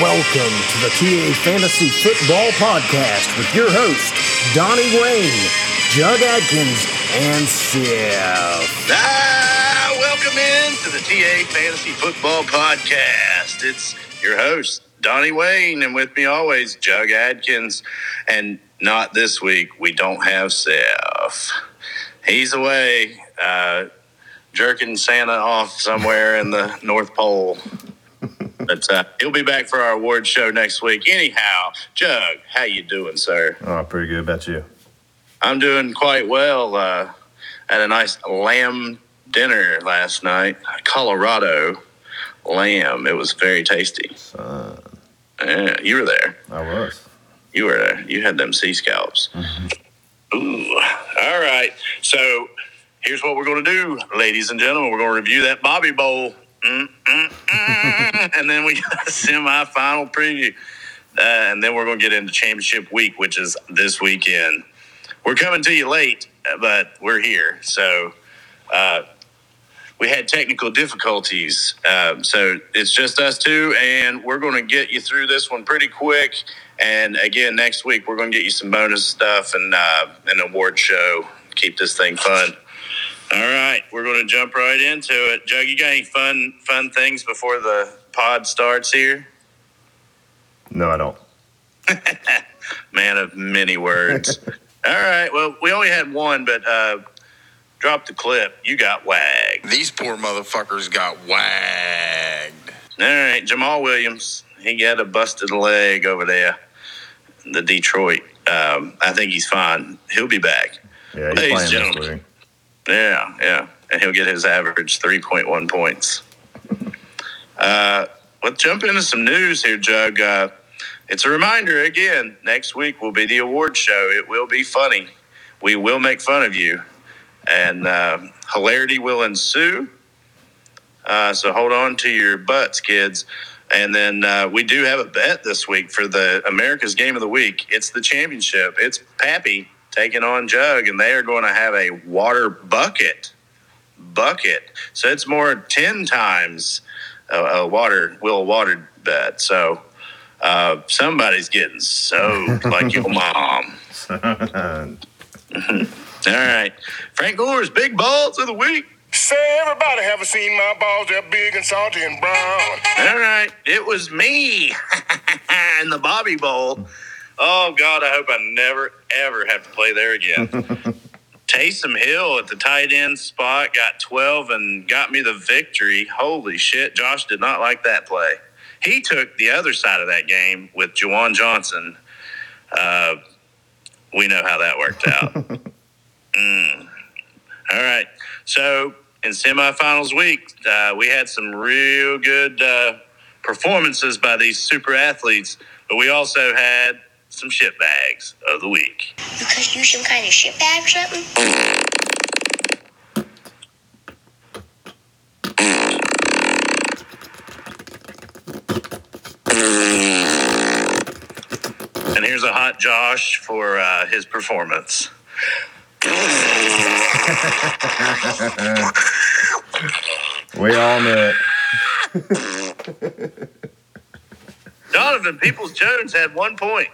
Welcome to the TA Fantasy Football Podcast with your host, Donnie Wayne, Jug Adkins, and Seth. Ah, welcome in to the TA Fantasy Football Podcast. It's your host, Donnie Wayne, and with me always, Jug Adkins. And not this week, we don't have Seth. He's away, uh, jerking Santa off somewhere in the North Pole. But uh, he'll be back for our award show next week. Anyhow, Jug, how you doing, sir? Oh, pretty good. About you? I'm doing quite well. Uh, had a nice lamb dinner last night, Colorado lamb. It was very tasty. Son, Yeah, you were there. I was. You were there. You had them sea scallops. Ooh. All right. So here's what we're going to do, ladies and gentlemen. We're going to review that Bobby Bowl. Mm, mm, mm. And then we got a semifinal preview. Uh, and then we're going to get into championship week, which is this weekend. We're coming to you late, but we're here. So uh, we had technical difficulties. Um, so it's just us two, and we're going to get you through this one pretty quick. And again, next week, we're going to get you some bonus stuff and uh, an award show. Keep this thing fun. All right, we're going to jump right into it. Jug, you got any fun fun things before the pod starts here? No, I don't. Man of many words. All right, well, we only had one, but uh, drop the clip. You got wagged. These poor motherfuckers got wagged. All right, Jamaal Williams. He got a busted leg over there, the Detroit. Um, I think he's fine. He'll be back. Yeah, Ladies he's playing and this gentlemen. week. Yeah, yeah. And he'll get his average 3.1 points. Uh, let's jump into some news here, Jug. Uh, it's a reminder again next week will be the award show. It will be funny. We will make fun of you, and uh, hilarity will ensue. Uh, so hold on to your butts, kids. And then uh, we do have a bet this week for the America's Game of the Week. It's the championship. It's Pappy taking on Jug, and they are going to have a water bucket. Bucket. So it's more 10 times a, a water, Will Water bet. So uh, somebody's getting soaked like your mom. All right. Frank Gore's big balls of the week. Say everybody haven't seen my balls, they're big and salty and brown. All right, it was me in the Bobby Bowl. Oh God, I hope I never ever have to play there again. Taysom Hill at the tight end spot got 12 and got me the victory. Holy shit, Josh did not like that play. He took the other side of that game with Juwan Johnson. Uh, we know how that worked out. Mm. All right. So in semifinals week, uh, we had some real good uh, performances by these super athletes, but we also had some shit bags of the week. You Because you some kind of shit bag or something? And here's a hot Josh for uh, his performance. We all knew it. Donovan Peoples Jones had one point.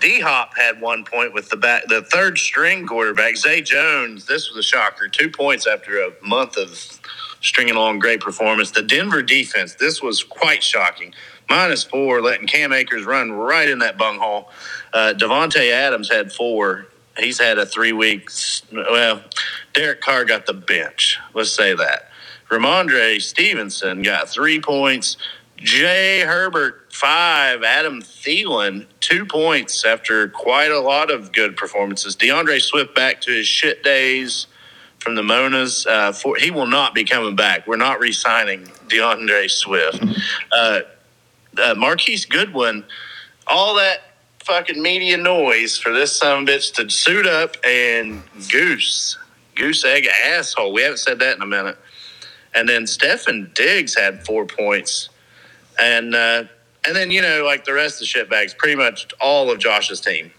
D Hop had one point with the back, the third string quarterback Zay Jones. This was a shocker. Two points after a month of stringing along great performance. The Denver defense. This was quite shocking. Minus four, letting Cam Akers run right in that bunghole. Uh, Davante Adams had four. He's had a three weeks. Well, Derek Carr got the bench. Let's say that. Rhamondre Stevenson got three points. Jay Herbert, five. Adam Thielen, two points after quite a lot of good performances. D'Andre Swift back to his shit days from the Monas. Uh, for, he will not be coming back. We're not re signing D'Andre Swift. Uh, uh, Marquise Goodwin, all that fucking media noise for this son of a bitch to suit up and goose, goose egg asshole. We haven't said that in a minute. And then Stefon Diggs had four points. And uh, and then, you know, like the rest of the shitbags, pretty much all of Josh's team.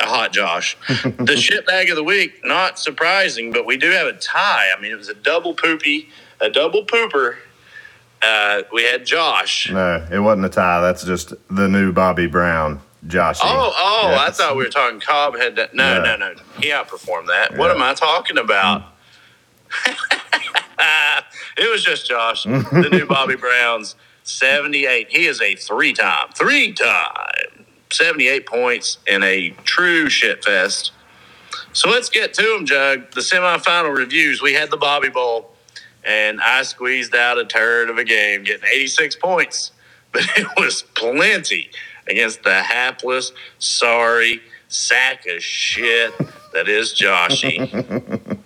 A hot Josh. the shitbag of the week, not surprising, but we do have a tie. I mean, it was a double poopy, a double pooper. uh, we had Josh. No, it wasn't a tie. That's just the new Bobby Brown, Josh. Oh, oh, I thought we were talking Cobb had that. No, Yeah. no, no. He outperformed that. What am I talking about? it was just Josh, the new Bobby Brown's 78. He is a three time, three time, 78 points in a true shit fest. So let's get to them, Jug. The semifinal reviews. We had the Bobby Bowl, and I squeezed out a turd of a game, getting 86 points, but it was plenty against the hapless, sorry sack of shit that is Joshy.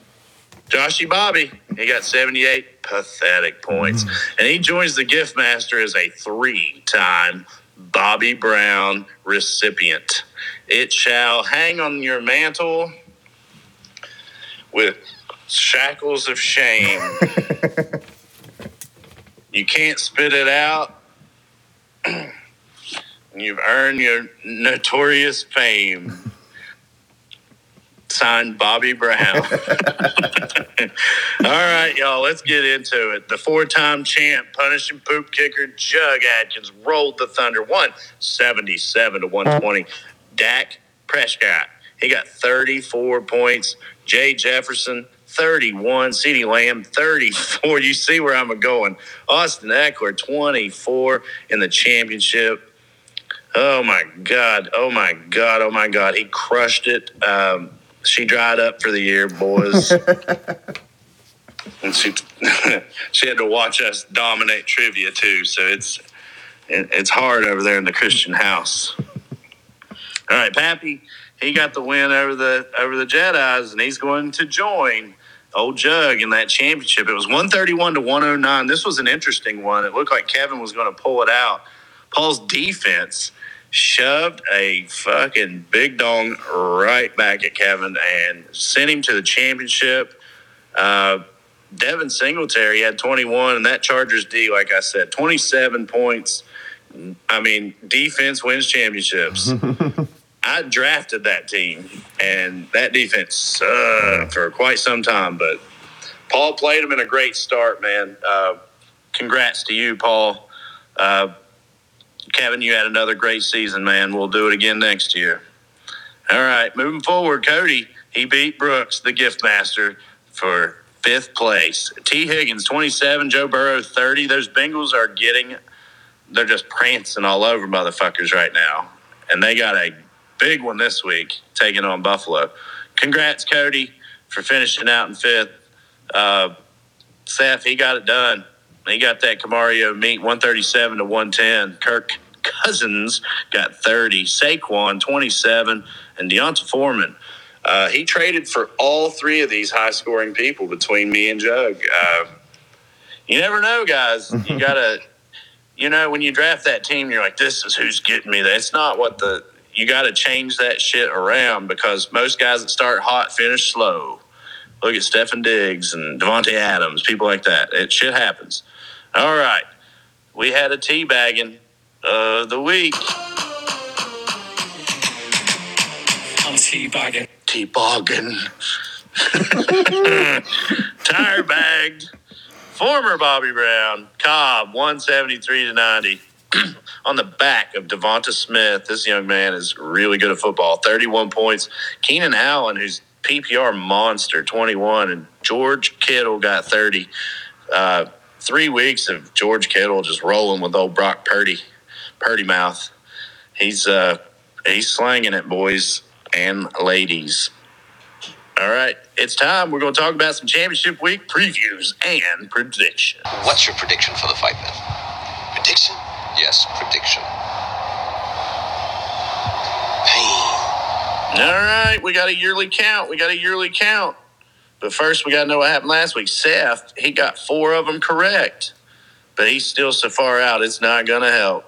Joshy Bobby, he got 78 pathetic points. Mm. And he joins the gift master as a three time Bobby Brown recipient. It shall hang on your mantle with shackles of shame. you can't spit it out. And you've earned your notorious fame. Signed Bobby Brown. All right, y'all, let's get into it. The four time champ, punishing poop kicker Jug Adkins rolled the Thunder 177 to 120. Dak Prescott, he got 34 points. Jay Jefferson, 31. CeeDee Lamb, 34. You see where I'm going. Austin Ekeler, 24 in the championship. Oh my God. Oh my God. Oh my God. He crushed it. Um, she dried up for the year, boys. and she she had to watch us dominate trivia too. So it's it, it's hard over there in the Christian house. All right, Pappy, he got the win over the over the Jedi's, and he's going to join old Jug in that championship. It was one thirty one to one hundred nine. This was an interesting one. It looked like Kevin was going to pull it out. Paul's defense shoved a fucking big dong right back at Kevin and sent him to the championship. Uh, Devin Singletary had 21, and that Chargers D, like I said, 27 points. I mean, defense wins championships. I drafted that team, and that defense sucked for quite some time. But Paul played him in a great start, man. Uh, congrats to you, Paul. Uh, Kevin, you had another great season, man. We'll do it again next year. All right, moving forward, Cody, he beat Brooks, the gift master, for fifth place. T. Higgins, 27, Joe Burrow, 30. Those Bengals are getting, they're just prancing all over motherfuckers right now. And they got a big one this week taking on Buffalo. Congrats, Cody, for finishing out in fifth. Uh, Seth, he got it done. He got that Camario meet 137 to 110. Kirk Cousins got 30. Saquon 27, and D'Onta Foreman. Uh, he traded for all three of these high scoring people between me and Jug. Uh, you never know, guys. You gotta, you know, when you draft that team, you're like, this is who's getting me. That's not what the. You got to change that shit around because most guys that start hot finish slow. Look at Stefon Diggs and Davante Adams, people like that. It shit happens. All right. We had a teabagging of the week. I'm teabagging. Teabagging. Tire bagged. Former Bobby Brown, Cobb, 173 to 90. On the back of DeVonta Smith, this young man is really good at football. 31 points. Keenan Allen, who's PPR monster, 21. And George Kittle got 30. Uh, three weeks of George Kittle just rolling with old Brock Purdy, Purdy mouth. He's uh, he's slanging it, boys and ladies. All right, it's time. We're going to talk about some championship week previews and predictions. What's your prediction for the fight then? Prediction? Yes, prediction. Pain. All right, we got a yearly count. We got a yearly count. But first, we got to know what happened last week. Seth, he got four of them correct, but he's still so far out, it's not going to help.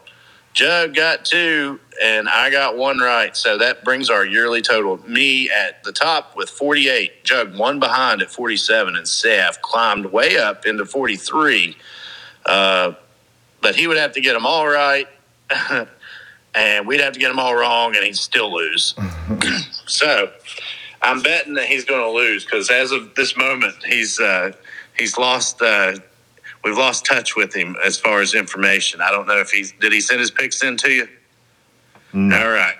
Jug got two, and I got one right. So that brings our yearly total. Me at the top with 48, Jug one behind at 47, and Seth climbed way up into 43. Uh, but he would have to get them all right, and we'd have to get them all wrong, and he'd still lose. so I'm betting that he's going to lose because as of this moment, he's uh, he's lost. Uh, we've lost touch with him as far as information. I don't know if he's did he send his picks in to you? All right.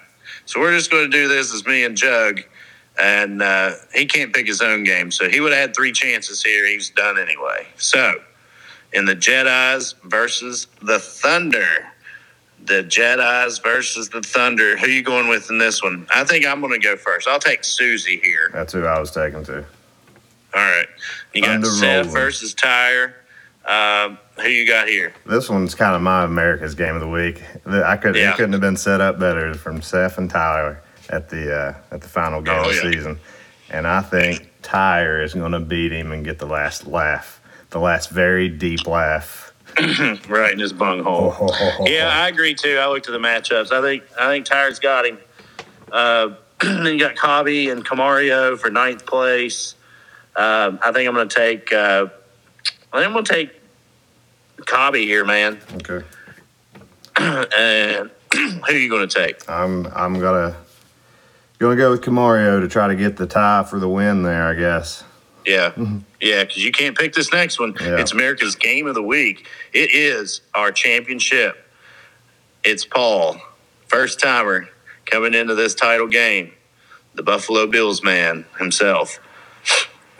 So we're just going to do this as me and Jug, and uh, he can't pick his own game. So he would have had three chances here. He's done anyway. So in the Jedi's versus the Thunder, the Jedi's versus the Thunder. Who you going with in this one? I think I'm going to go first. I'll take Susie here. That's who I was taking to. All right. You got Thunder Seth rolling. versus Tyre. Um, who you got here? This one's kind of my America's game of the week. I could Yeah. it couldn't have been set up better from Seth and Tyler at the uh, at the final game Oh, of the yeah. season, and I think Tyre is going to beat him and get the last laugh, the last very deep laugh. Right in his bunghole. Yeah, I agree too. I looked at the matchups. I think I think Tyre's got him. Uh, then you got Cobby and Camario for ninth place. Um, I think I'm going to take. Uh, I think I'm going to take Cobby here, man. Okay, and who are you going to take? I'm I'm gonna gonna go with Camario to try to get the tie for the win there. I guess. Yeah, mm-hmm. yeah, because you can't pick this next one. Yeah. It's America's Game of the Week. It is our championship. It's Paul, first timer coming into this title game, the Buffalo Bills man himself,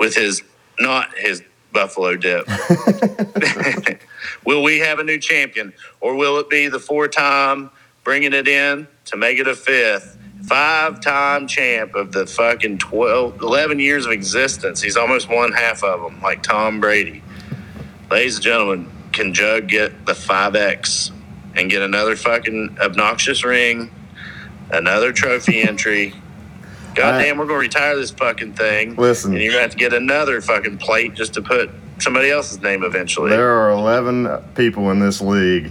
with his not his Buffalo dip. will we have a new champion, or will it be the four-time bringing it in to make it a fifth? Five-time champ of the fucking 12, 11 years of existence. He's almost one half of them, like Tom Brady. Ladies and gentlemen, can Jug get the 5X and get another fucking obnoxious ring, another trophy entry? Goddamn, we're going to retire this fucking thing. Listen. And you're going to have to get another fucking plate just to put somebody else's name eventually. There are 11 people in this league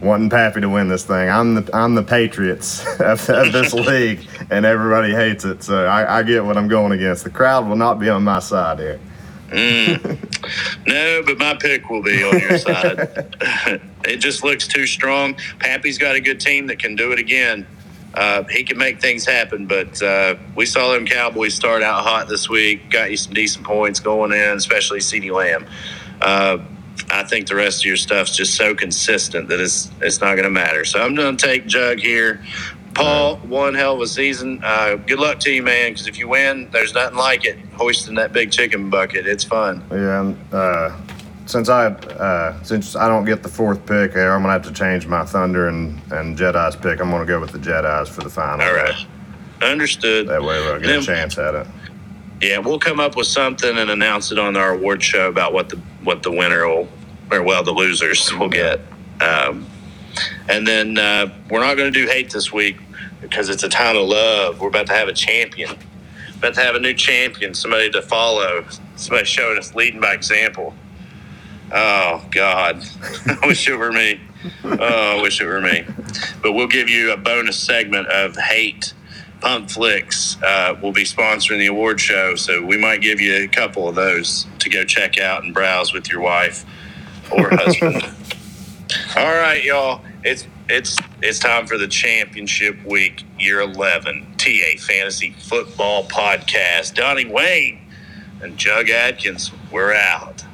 wanting Pappy to win this thing. I'm the I'm the Patriots of, of this league, and everybody hates it. So I, I get what I'm going against. The crowd will not be on my side here. No, but my pick will be on your side. it just looks too strong. Pappy's got a good team that can do it again. Uh, he can make things happen, but uh, we saw them Cowboys start out hot this week. Got you some decent points going in, especially CeeDee Lamb. Uh, I think the rest of your stuff's just so consistent that it's it's not going to matter. So I'm going to take Jug here. Paul, one hell of a season. Uh, good luck to you, man. Because if you win, there's nothing like it. Hoisting that big chicken bucket, it's fun. Yeah, uh, since I uh, since I don't get the fourth pick there, I'm gonna have to change my Thunder and and Jedi's pick. I'm gonna go with the Jedi's for the final. All right. Understood. That way we'll get Then- a chance at it. Yeah, we'll come up with something and announce it on our award show about what the what the winner will, or well, the losers will get. Um, and then uh, we're not going to do hate this week because it's a time of love. We're about to have a champion. About to have a new champion, somebody to follow, somebody showing us leading by example. Oh God, I wish it were me. Oh, I wish it were me. But we'll give you a bonus segment of hate. Pump Flicks uh, will be sponsoring the award show, so we might give you a couple of those to go check out and browse with your wife or husband. All right, y'all. It's it's it's time for the championship week, year eleven, TA Fantasy Football Podcast. Donnie Wayne and Jug Adkins, we're out.